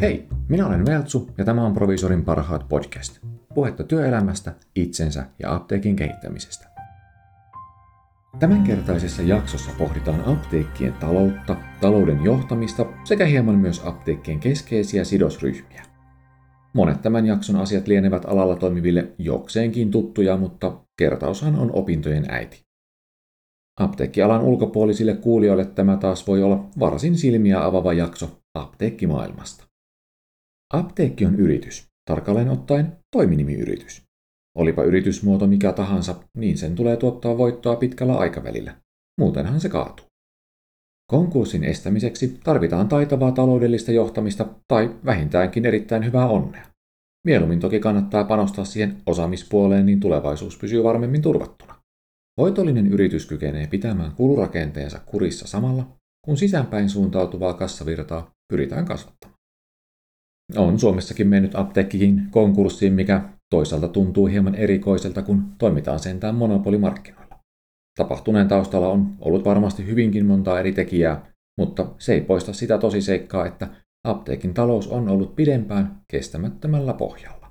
Hei, minä olen Veltsu ja tämä on Provisorin parhaat podcast. Puhetta työelämästä, itsensä ja apteekin kehittämisestä. Tämänkertaisessa jaksossa pohditaan apteekkien taloutta, talouden johtamista sekä hieman myös apteekkien keskeisiä sidosryhmiä. Monet tämän jakson asiat lienevät alalla toimiville jokseenkin tuttuja, mutta kertaushan on opintojen äiti. Apteekkialan ulkopuolisille kuulijoille tämä taas voi olla varsin silmiä avava jakso apteekkimaailmasta. Apteekki on yritys, tarkalleen ottaen toiminimiyritys. Olipa yritysmuoto mikä tahansa, niin sen tulee tuottaa voittoa pitkällä aikavälillä. Muutenhan se kaatuu. Konkurssin estämiseksi tarvitaan taitavaa taloudellista johtamista tai vähintäänkin erittäin hyvää onnea. Mieluummin toki kannattaa panostaa siihen osaamispuoleen, niin tulevaisuus pysyy varmemmin turvattuna. Voitollinen yritys kykenee pitämään kulurakenteensa kurissa samalla, kun sisäänpäin suuntautuvaa kassavirtaa pyritään kasvattamaan. On Suomessakin mennyt apteekkikin konkurssiin, mikä toisaalta tuntuu hieman erikoiselta, kun toimitaan sentään monopolimarkkinoilla. Tapahtuneen taustalla on ollut varmasti hyvinkin montaa eri tekijää, mutta se ei poista sitä tosiseikkaa, että apteekin talous on ollut pidempään kestämättömällä pohjalla.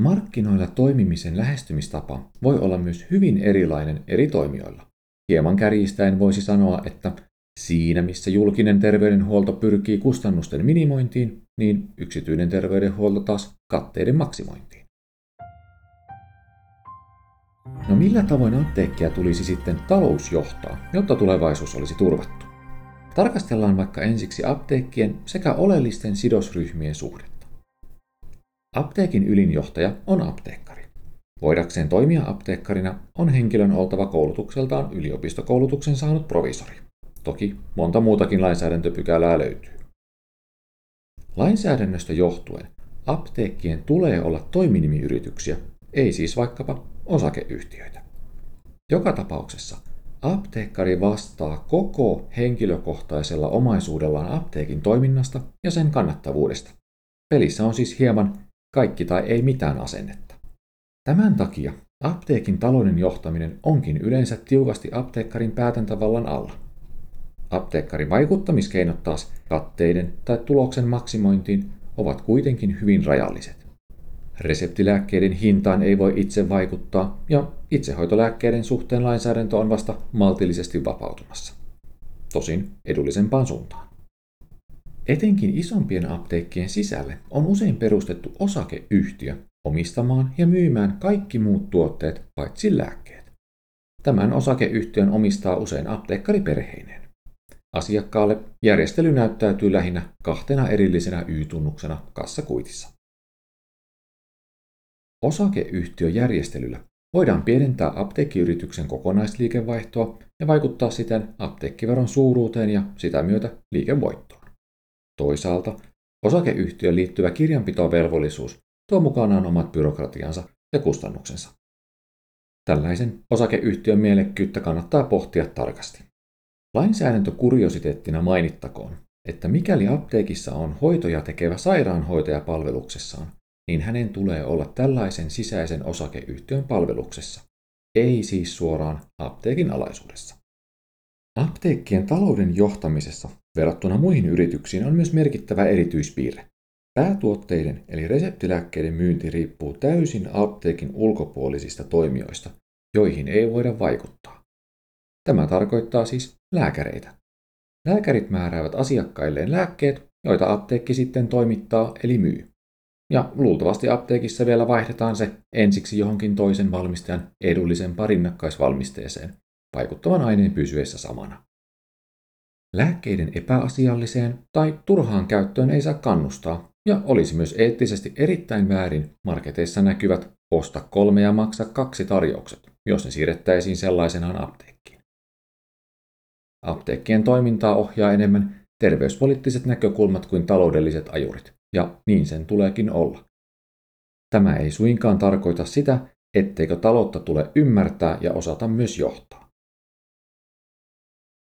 Markkinoilla toimimisen lähestymistapa voi olla myös hyvin erilainen eri toimijoilla. Hieman kärjistäen voisi sanoa, että siinä missä julkinen terveydenhuolto pyrkii kustannusten minimointiin, niin yksityinen terveydenhuolto taas katteiden maksimointiin. No millä tavoin apteekkia tulisi sitten talous johtaa, jotta tulevaisuus olisi turvattu? Tarkastellaan vaikka ensiksi apteekkien sekä oleellisten sidosryhmien suhdetta. Apteekin ylinjohtaja on apteekkari. Voidakseen toimia apteekkarina on henkilön oltava koulutukseltaan yliopistokoulutuksen saanut provisori. Toki monta muutakin lainsäädäntöpykälää löytyy. Lainsäädännöstä johtuen apteekkien tulee olla toiminimiyrityksiä, ei siis vaikkapa osakeyhtiöitä. Joka tapauksessa apteekkari vastaa koko henkilökohtaisella omaisuudellaan apteekin toiminnasta ja sen kannattavuudesta. Pelissä on siis hieman kaikki tai ei mitään asennetta. Tämän takia apteekin talouden johtaminen onkin yleensä tiukasti apteekkarin päätäntävallan alla. Apteekkarin vaikuttamiskeinot taas katteiden tai tuloksen maksimointiin ovat kuitenkin hyvin rajalliset. Reseptilääkkeiden hintaan ei voi itse vaikuttaa ja itsehoitolääkkeiden suhteen lainsäädäntö on vasta maltillisesti vapautumassa. Tosin edullisempaan suuntaan. Etenkin isompien apteekkien sisälle on usein perustettu osakeyhtiö omistamaan ja myymään kaikki muut tuotteet paitsi lääkkeet. Tämän osakeyhtiön omistaa usein apteekkari perheineen. Asiakkaalle järjestely näyttäytyy lähinnä kahtena erillisenä Y-tunnuksena kassakuitissa. Osakeyhtiöjärjestelyllä voidaan pienentää apteekkiyrityksen kokonaisliikevaihtoa ja vaikuttaa siten apteekkiveron suuruuteen ja sitä myötä liikevoittoon. Toisaalta osakeyhtiöön liittyvä kirjanpitovelvollisuus tuo mukanaan omat byrokratiansa ja kustannuksensa. Tällaisen osakeyhtiön mielekkyyttä kannattaa pohtia tarkasti. Lainsäädäntö kuriositeettina mainittakoon, että mikäli apteekissa on hoitoja tekevä sairaanhoitaja palveluksessaan, niin hänen tulee olla tällaisen sisäisen osakeyhtiön palveluksessa, ei siis suoraan apteekin alaisuudessa. Apteekkien talouden johtamisessa verrattuna muihin yrityksiin on myös merkittävä erityispiirre. Päätuotteiden eli reseptilääkkeiden myynti riippuu täysin apteekin ulkopuolisista toimijoista, joihin ei voida vaikuttaa. Tämä tarkoittaa siis lääkäreitä. Lääkärit määräävät asiakkailleen lääkkeet, joita apteekki sitten toimittaa eli myy. Ja luultavasti apteekissa vielä vaihdetaan se ensiksi johonkin toisen valmistajan edullisen rinnakkaisvalmisteeseen, vaikuttavan aineen pysyessä samana. Lääkkeiden epäasialliseen tai turhaan käyttöön ei saa kannustaa, ja olisi myös eettisesti erittäin väärin marketeissa näkyvät osta kolme ja maksa kaksi tarjoukset, jos ne siirrettäisiin sellaisenaan apteekkiin. Apteekkien toimintaa ohjaa enemmän terveyspoliittiset näkökulmat kuin taloudelliset ajurit, ja niin sen tuleekin olla. Tämä ei suinkaan tarkoita sitä, etteikö taloutta tule ymmärtää ja osata myös johtaa.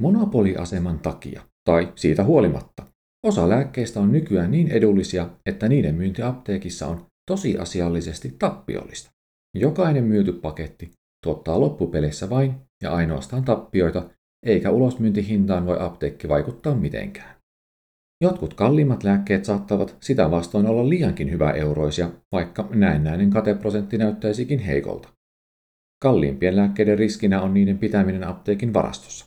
Monopoliaseman takia, tai siitä huolimatta, osa lääkkeistä on nykyään niin edullisia, että niiden myynti apteekissa on tosiasiallisesti tappiollista. Jokainen myyty paketti tuottaa loppupeleissä vain ja ainoastaan tappioita, eikä ulosmyyntihintaan voi apteekki vaikuttaa mitenkään. Jotkut kalliimmat lääkkeet saattavat sitä vastoin olla liiankin hyvä euroisia, vaikka näennäinen kateprosentti näyttäisikin heikolta. Kalliimpien lääkkeiden riskinä on niiden pitäminen apteekin varastossa.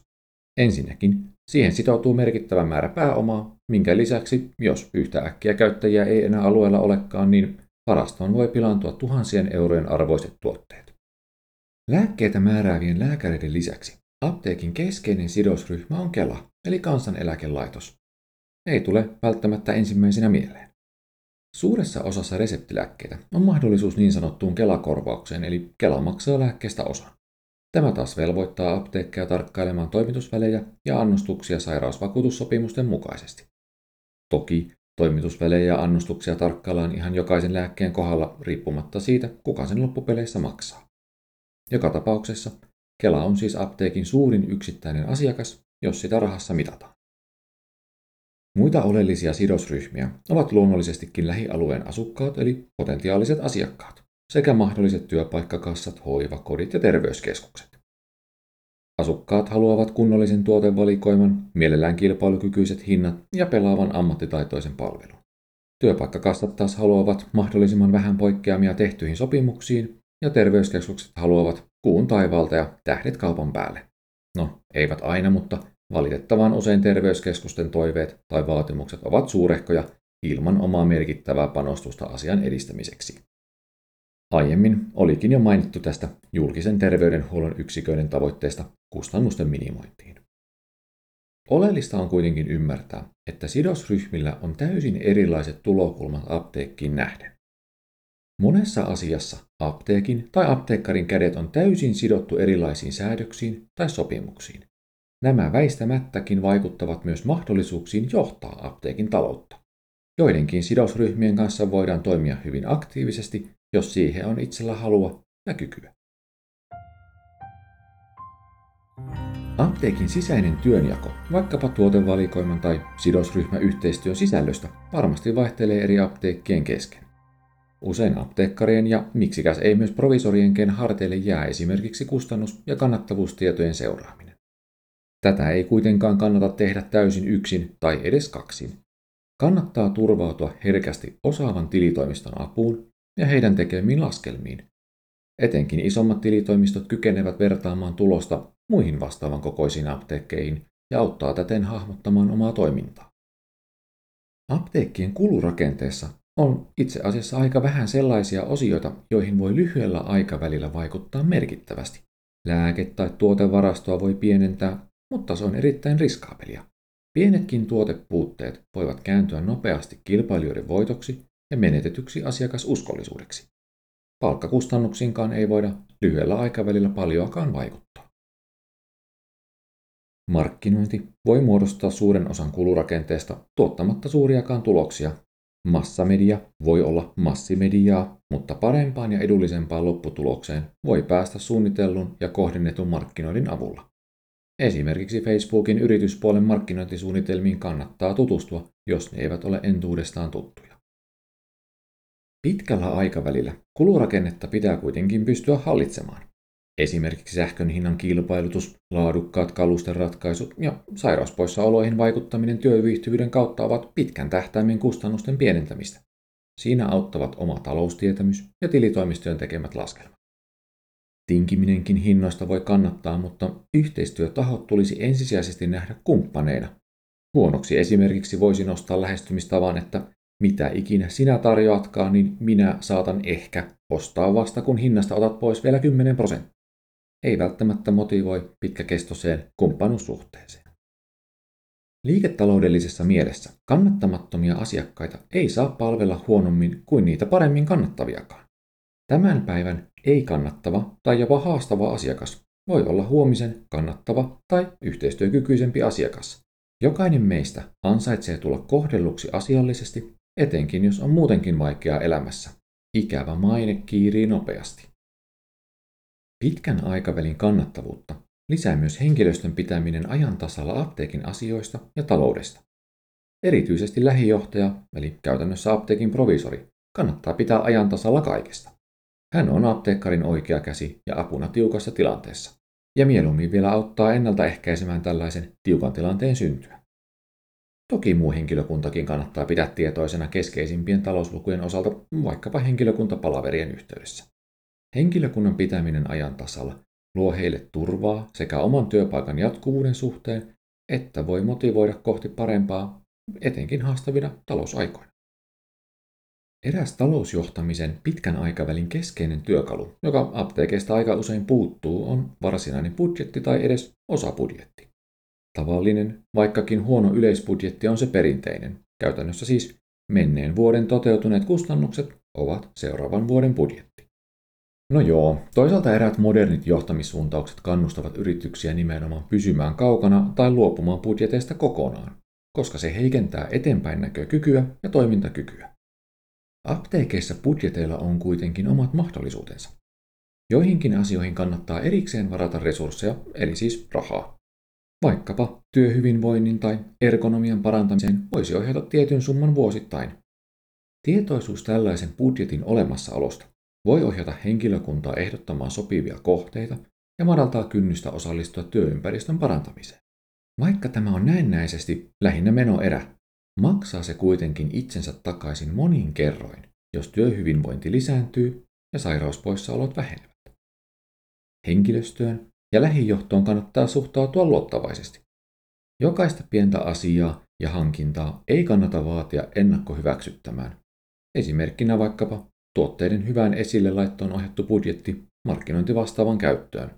Ensinnäkin siihen sitoutuu merkittävä määrä pääomaa, minkä lisäksi, jos yhtä äkkiä käyttäjiä ei enää alueella olekaan, niin varastoon voi pilaantua tuhansien eurojen arvoiset tuotteet. Lääkkeitä määräävien lääkäreiden lisäksi apteekin keskeinen sidosryhmä on Kela, eli kansaneläkelaitos. Ei tule välttämättä ensimmäisenä mieleen. Suuressa osassa reseptilääkkeitä on mahdollisuus niin sanottuun Kelakorvaukseen, eli Kela maksaa lääkkeestä osan. Tämä taas velvoittaa apteekkeja tarkkailemaan toimitusvälejä ja annostuksia sairausvakuutussopimusten mukaisesti. Toki toimitusvälejä ja annostuksia tarkkaillaan ihan jokaisen lääkkeen kohdalla riippumatta siitä, kuka sen loppupeleissä maksaa. Joka tapauksessa Kela on siis apteekin suurin yksittäinen asiakas, jos sitä rahassa mitataan. Muita oleellisia sidosryhmiä ovat luonnollisestikin lähialueen asukkaat eli potentiaaliset asiakkaat sekä mahdolliset työpaikkakassat, hoivakodit ja terveyskeskukset. Asukkaat haluavat kunnollisen tuotevalikoiman, mielellään kilpailukykyiset hinnat ja pelaavan ammattitaitoisen palvelun. Työpaikkakassat taas haluavat mahdollisimman vähän poikkeamia tehtyihin sopimuksiin ja terveyskeskukset haluavat kuun taivaalta ja tähdet kaupan päälle. No, eivät aina, mutta valitettavan usein terveyskeskusten toiveet tai vaatimukset ovat suurehkoja ilman omaa merkittävää panostusta asian edistämiseksi. Aiemmin olikin jo mainittu tästä julkisen terveydenhuollon yksiköiden tavoitteesta kustannusten minimointiin. Oleellista on kuitenkin ymmärtää, että sidosryhmillä on täysin erilaiset tulokulmat apteekkiin nähden. Monessa asiassa apteekin tai apteekkarin kädet on täysin sidottu erilaisiin säädöksiin tai sopimuksiin. Nämä väistämättäkin vaikuttavat myös mahdollisuuksiin johtaa apteekin taloutta. Joidenkin sidosryhmien kanssa voidaan toimia hyvin aktiivisesti jos siihen on itsellä halua ja kykyä. Apteekin sisäinen työnjako, vaikkapa tuotevalikoiman tai sidosryhmäyhteistyön sisällöstä, varmasti vaihtelee eri apteekkien kesken. Usein apteekkarien ja miksikäs ei myös provisorienkin harteille jää esimerkiksi kustannus- ja kannattavuustietojen seuraaminen. Tätä ei kuitenkaan kannata tehdä täysin yksin tai edes kaksin. Kannattaa turvautua herkästi osaavan tilitoimiston apuun ja heidän tekemiin laskelmiin. Etenkin isommat tilitoimistot kykenevät vertaamaan tulosta muihin vastaavan kokoisiin apteekkeihin ja auttaa täten hahmottamaan omaa toimintaa. Apteekkien kulurakenteessa on itse asiassa aika vähän sellaisia osioita, joihin voi lyhyellä aikavälillä vaikuttaa merkittävästi. Lääke- tai tuotevarastoa voi pienentää, mutta se on erittäin riskaapelia. Pienetkin tuotepuutteet voivat kääntyä nopeasti kilpailijoiden voitoksi ja menetetyksi asiakasuskollisuudeksi. Palkkakustannuksiinkaan ei voida lyhyellä aikavälillä paljoakaan vaikuttaa. Markkinointi voi muodostaa suuren osan kulurakenteesta tuottamatta suuriakaan tuloksia. Massamedia voi olla massimediaa, mutta parempaan ja edullisempaan lopputulokseen voi päästä suunnitellun ja kohdennetun markkinoinnin avulla. Esimerkiksi Facebookin yrityspuolen markkinointisuunnitelmiin kannattaa tutustua, jos ne eivät ole entuudestaan tuttuja. Pitkällä aikavälillä kulurakennetta pitää kuitenkin pystyä hallitsemaan. Esimerkiksi sähkön hinnan kilpailutus, laadukkaat kalusteratkaisut ja sairauspoissaoloihin vaikuttaminen työviihtyvyyden kautta ovat pitkän tähtäimen kustannusten pienentämistä. Siinä auttavat oma taloustietämys ja tilitoimistojen tekemät laskelmat. Tinkiminenkin hinnoista voi kannattaa, mutta yhteistyötahot tulisi ensisijaisesti nähdä kumppaneina. Huonoksi esimerkiksi voisi nostaa lähestymistavan, että mitä ikinä sinä tarjoatkaan, niin minä saatan ehkä ostaa vasta, kun hinnasta otat pois vielä 10 prosenttia. Ei välttämättä motivoi pitkäkestoiseen kumppanuussuhteeseen. Liiketaloudellisessa mielessä kannattamattomia asiakkaita ei saa palvella huonommin kuin niitä paremmin kannattaviakaan. Tämän päivän ei-kannattava tai jopa haastava asiakas voi olla huomisen kannattava tai yhteistyökykyisempi asiakas. Jokainen meistä ansaitsee tulla kohdelluksi asiallisesti etenkin jos on muutenkin vaikeaa elämässä. Ikävä maine kiirii nopeasti. Pitkän aikavälin kannattavuutta lisää myös henkilöstön pitäminen ajan tasalla apteekin asioista ja taloudesta. Erityisesti lähijohtaja, eli käytännössä apteekin provisori, kannattaa pitää ajan tasalla kaikesta. Hän on apteekkarin oikea käsi ja apuna tiukassa tilanteessa, ja mieluummin vielä auttaa ennaltaehkäisemään tällaisen tiukan tilanteen syntyä. Toki muu henkilökuntakin kannattaa pitää tietoisena keskeisimpien talouslukujen osalta vaikkapa henkilökuntapalaverien yhteydessä. Henkilökunnan pitäminen ajan tasalla luo heille turvaa sekä oman työpaikan jatkuvuuden suhteen, että voi motivoida kohti parempaa, etenkin haastavina talousaikoina. Eräs talousjohtamisen pitkän aikavälin keskeinen työkalu, joka apteekeista aika usein puuttuu, on varsinainen budjetti tai edes osabudjetti. Tavallinen, vaikkakin huono yleisbudjetti on se perinteinen. Käytännössä siis menneen vuoden toteutuneet kustannukset ovat seuraavan vuoden budjetti. No joo, toisaalta eräät modernit johtamissuuntaukset kannustavat yrityksiä nimenomaan pysymään kaukana tai luopumaan budjeteista kokonaan, koska se heikentää eteenpäin näkökykyä ja toimintakykyä. Apteekeissa budjeteilla on kuitenkin omat mahdollisuutensa. Joihinkin asioihin kannattaa erikseen varata resursseja, eli siis rahaa. Vaikkapa työhyvinvoinnin tai ergonomian parantamiseen voisi ohjata tietyn summan vuosittain. Tietoisuus tällaisen budjetin olemassaolosta voi ohjata henkilökuntaa ehdottamaan sopivia kohteita ja madaltaa kynnystä osallistua työympäristön parantamiseen. Vaikka tämä on näennäisesti lähinnä menoerä, maksaa se kuitenkin itsensä takaisin monin kerroin, jos työhyvinvointi lisääntyy ja sairauspoissaolot vähenevät. Henkilöstöön ja lähijohtoon kannattaa suhtautua luottavaisesti. Jokaista pientä asiaa ja hankintaa ei kannata vaatia ennakkohyväksyttämään. Esimerkkinä vaikkapa tuotteiden hyvään esille laittoon ohjattu budjetti markkinointivastaavan käyttöön.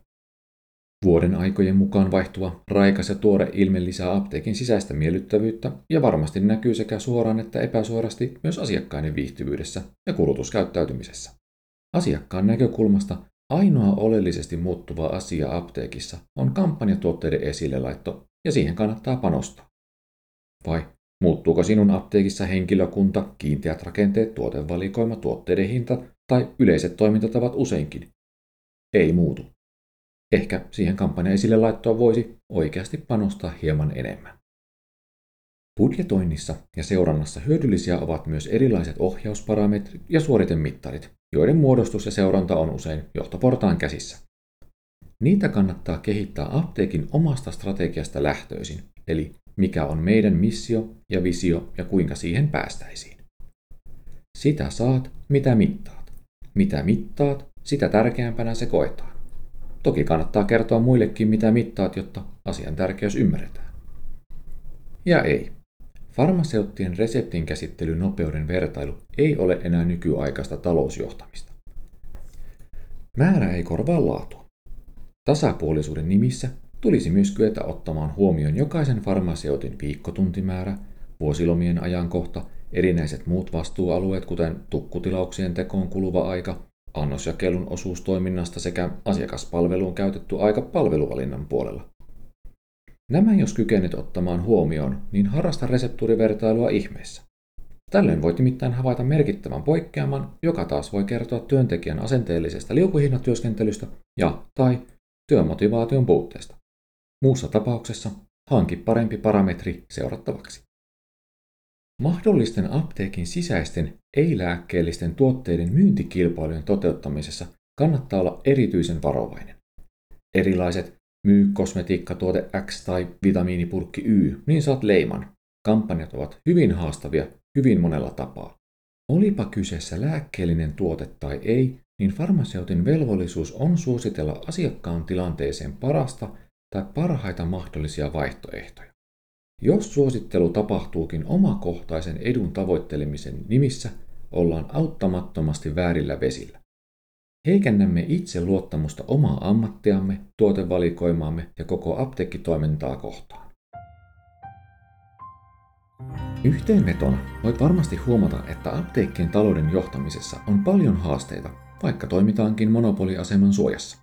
Vuoden aikojen mukaan vaihtuva raikas ja tuore ilme lisää apteekin sisäistä miellyttävyyttä ja varmasti näkyy sekä suoraan että epäsuorasti myös asiakkaiden viihtyvyydessä ja kulutuskäyttäytymisessä. Asiakkaan näkökulmasta ainoa oleellisesti muuttuva asia apteekissa on kampanjatuotteiden esille laitto ja siihen kannattaa panostaa. Vai muuttuuko sinun apteekissa henkilökunta, kiinteät rakenteet, tuotevalikoima, tuotteiden hinta tai yleiset toimintatavat useinkin? Ei muutu. Ehkä siihen kampanjan esille laittoa voisi oikeasti panostaa hieman enemmän. Budjetoinnissa ja seurannassa hyödyllisiä ovat myös erilaiset ohjausparametrit ja suoritemittarit, joiden muodostus ja seuranta on usein johtoportaan käsissä. Niitä kannattaa kehittää apteekin omasta strategiasta lähtöisin, eli mikä on meidän missio ja visio ja kuinka siihen päästäisiin. Sitä saat, mitä mittaat. Mitä mittaat, sitä tärkeämpänä se koetaan. Toki kannattaa kertoa muillekin, mitä mittaat, jotta asian tärkeys ymmärretään. Ja ei. Farmaseuttien reseptin käsittelynopeuden vertailu ei ole enää nykyaikaista talousjohtamista. Määrä ei korvaa laatua. Tasapuolisuuden nimissä tulisi myös kyetä ottamaan huomioon jokaisen farmaseutin viikkotuntimäärä, vuosilomien ajankohta, erinäiset muut vastuualueet, kuten tukkutilauksien tekoon kuluva aika, annosjakelun osuus toiminnasta sekä asiakaspalveluun käytetty aika palveluvalinnan puolella. Nämä jos kykenet ottamaan huomioon, niin harrasta reseptuurivertailua ihmeessä. Tällöin voit nimittäin havaita merkittävän poikkeaman, joka taas voi kertoa työntekijän asenteellisesta liukuhihnatyöskentelystä ja tai työmotivaation puutteesta. Muussa tapauksessa hanki parempi parametri seurattavaksi. Mahdollisten apteekin sisäisten ei-lääkkeellisten tuotteiden myyntikilpailujen toteuttamisessa kannattaa olla erityisen varovainen. Erilaiset myy kosmetiikkatuote X tai vitamiinipurkki Y, niin saat leiman. Kampanjat ovat hyvin haastavia hyvin monella tapaa. Olipa kyseessä lääkkeellinen tuote tai ei, niin farmaseutin velvollisuus on suositella asiakkaan tilanteeseen parasta tai parhaita mahdollisia vaihtoehtoja. Jos suosittelu tapahtuukin omakohtaisen edun tavoittelemisen nimissä, ollaan auttamattomasti väärillä vesillä. Heikennämme itse luottamusta omaa ammattiamme, tuotevalikoimaamme ja koko apteekkitoimintaa kohtaan. Yhteenvetona voit varmasti huomata, että apteekkien talouden johtamisessa on paljon haasteita, vaikka toimitaankin monopoliaseman suojassa.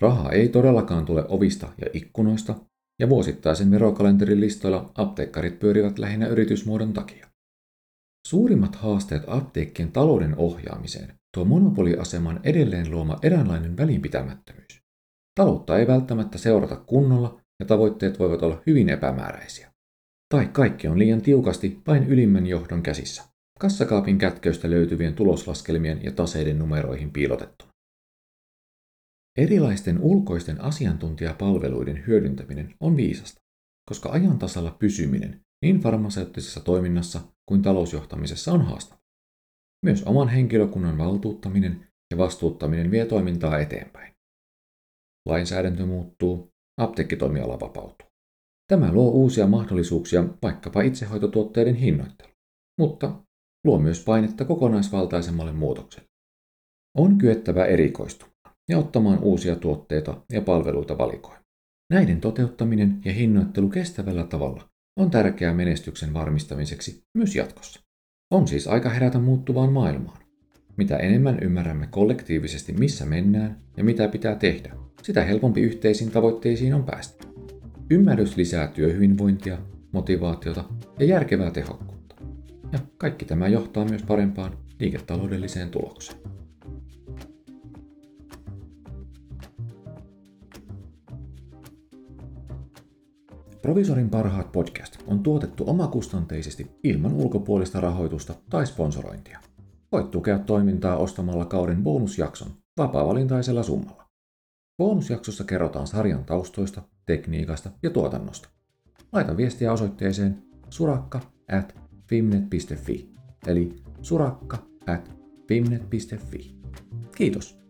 Raha ei todellakaan tule ovista ja ikkunoista, ja vuosittaisen verokalenterin listoilla apteekkarit pyörivät lähinnä yritysmuodon takia. Suurimmat haasteet apteekkien talouden ohjaamiseen tuo monopoliaseman edelleen luoma eräänlainen välinpitämättömyys. Taloutta ei välttämättä seurata kunnolla ja tavoitteet voivat olla hyvin epämääräisiä. Tai kaikki on liian tiukasti vain ylimmän johdon käsissä, kassakaapin kätköistä löytyvien tuloslaskelmien ja taseiden numeroihin piilotettuna. Erilaisten ulkoisten asiantuntijapalveluiden hyödyntäminen on viisasta, koska ajan tasalla pysyminen niin farmaseuttisessa toiminnassa kuin talousjohtamisessa on haastava. Myös oman henkilökunnan valtuuttaminen ja vastuuttaminen vie toimintaa eteenpäin. Lainsäädäntö muuttuu, apteekkitoimiala vapautuu. Tämä luo uusia mahdollisuuksia vaikkapa itsehoitotuotteiden hinnoittelu, mutta luo myös painetta kokonaisvaltaisemmalle muutokselle. On kyettävä erikoistumaan ja ottamaan uusia tuotteita ja palveluita valikoimaan. Näiden toteuttaminen ja hinnoittelu kestävällä tavalla on tärkeää menestyksen varmistamiseksi myös jatkossa. On siis aika herätä muuttuvaan maailmaan. Mitä enemmän ymmärrämme kollektiivisesti, missä mennään ja mitä pitää tehdä, sitä helpompi yhteisiin tavoitteisiin on päästä. Ymmärrys lisää työhyvinvointia, motivaatiota ja järkevää tehokkuutta. Ja kaikki tämä johtaa myös parempaan liiketaloudelliseen tulokseen. Provisorin parhaat podcast on tuotettu omakustanteisesti ilman ulkopuolista rahoitusta tai sponsorointia. Voit tukea toimintaa ostamalla kauden bonusjakson vapaa-valintaisella summalla. Bonusjaksossa kerrotaan sarjan taustoista, tekniikasta ja tuotannosta. Laita viestiä osoitteeseen surakka at fimnet.fi eli surakka at fimnet.fi. Kiitos!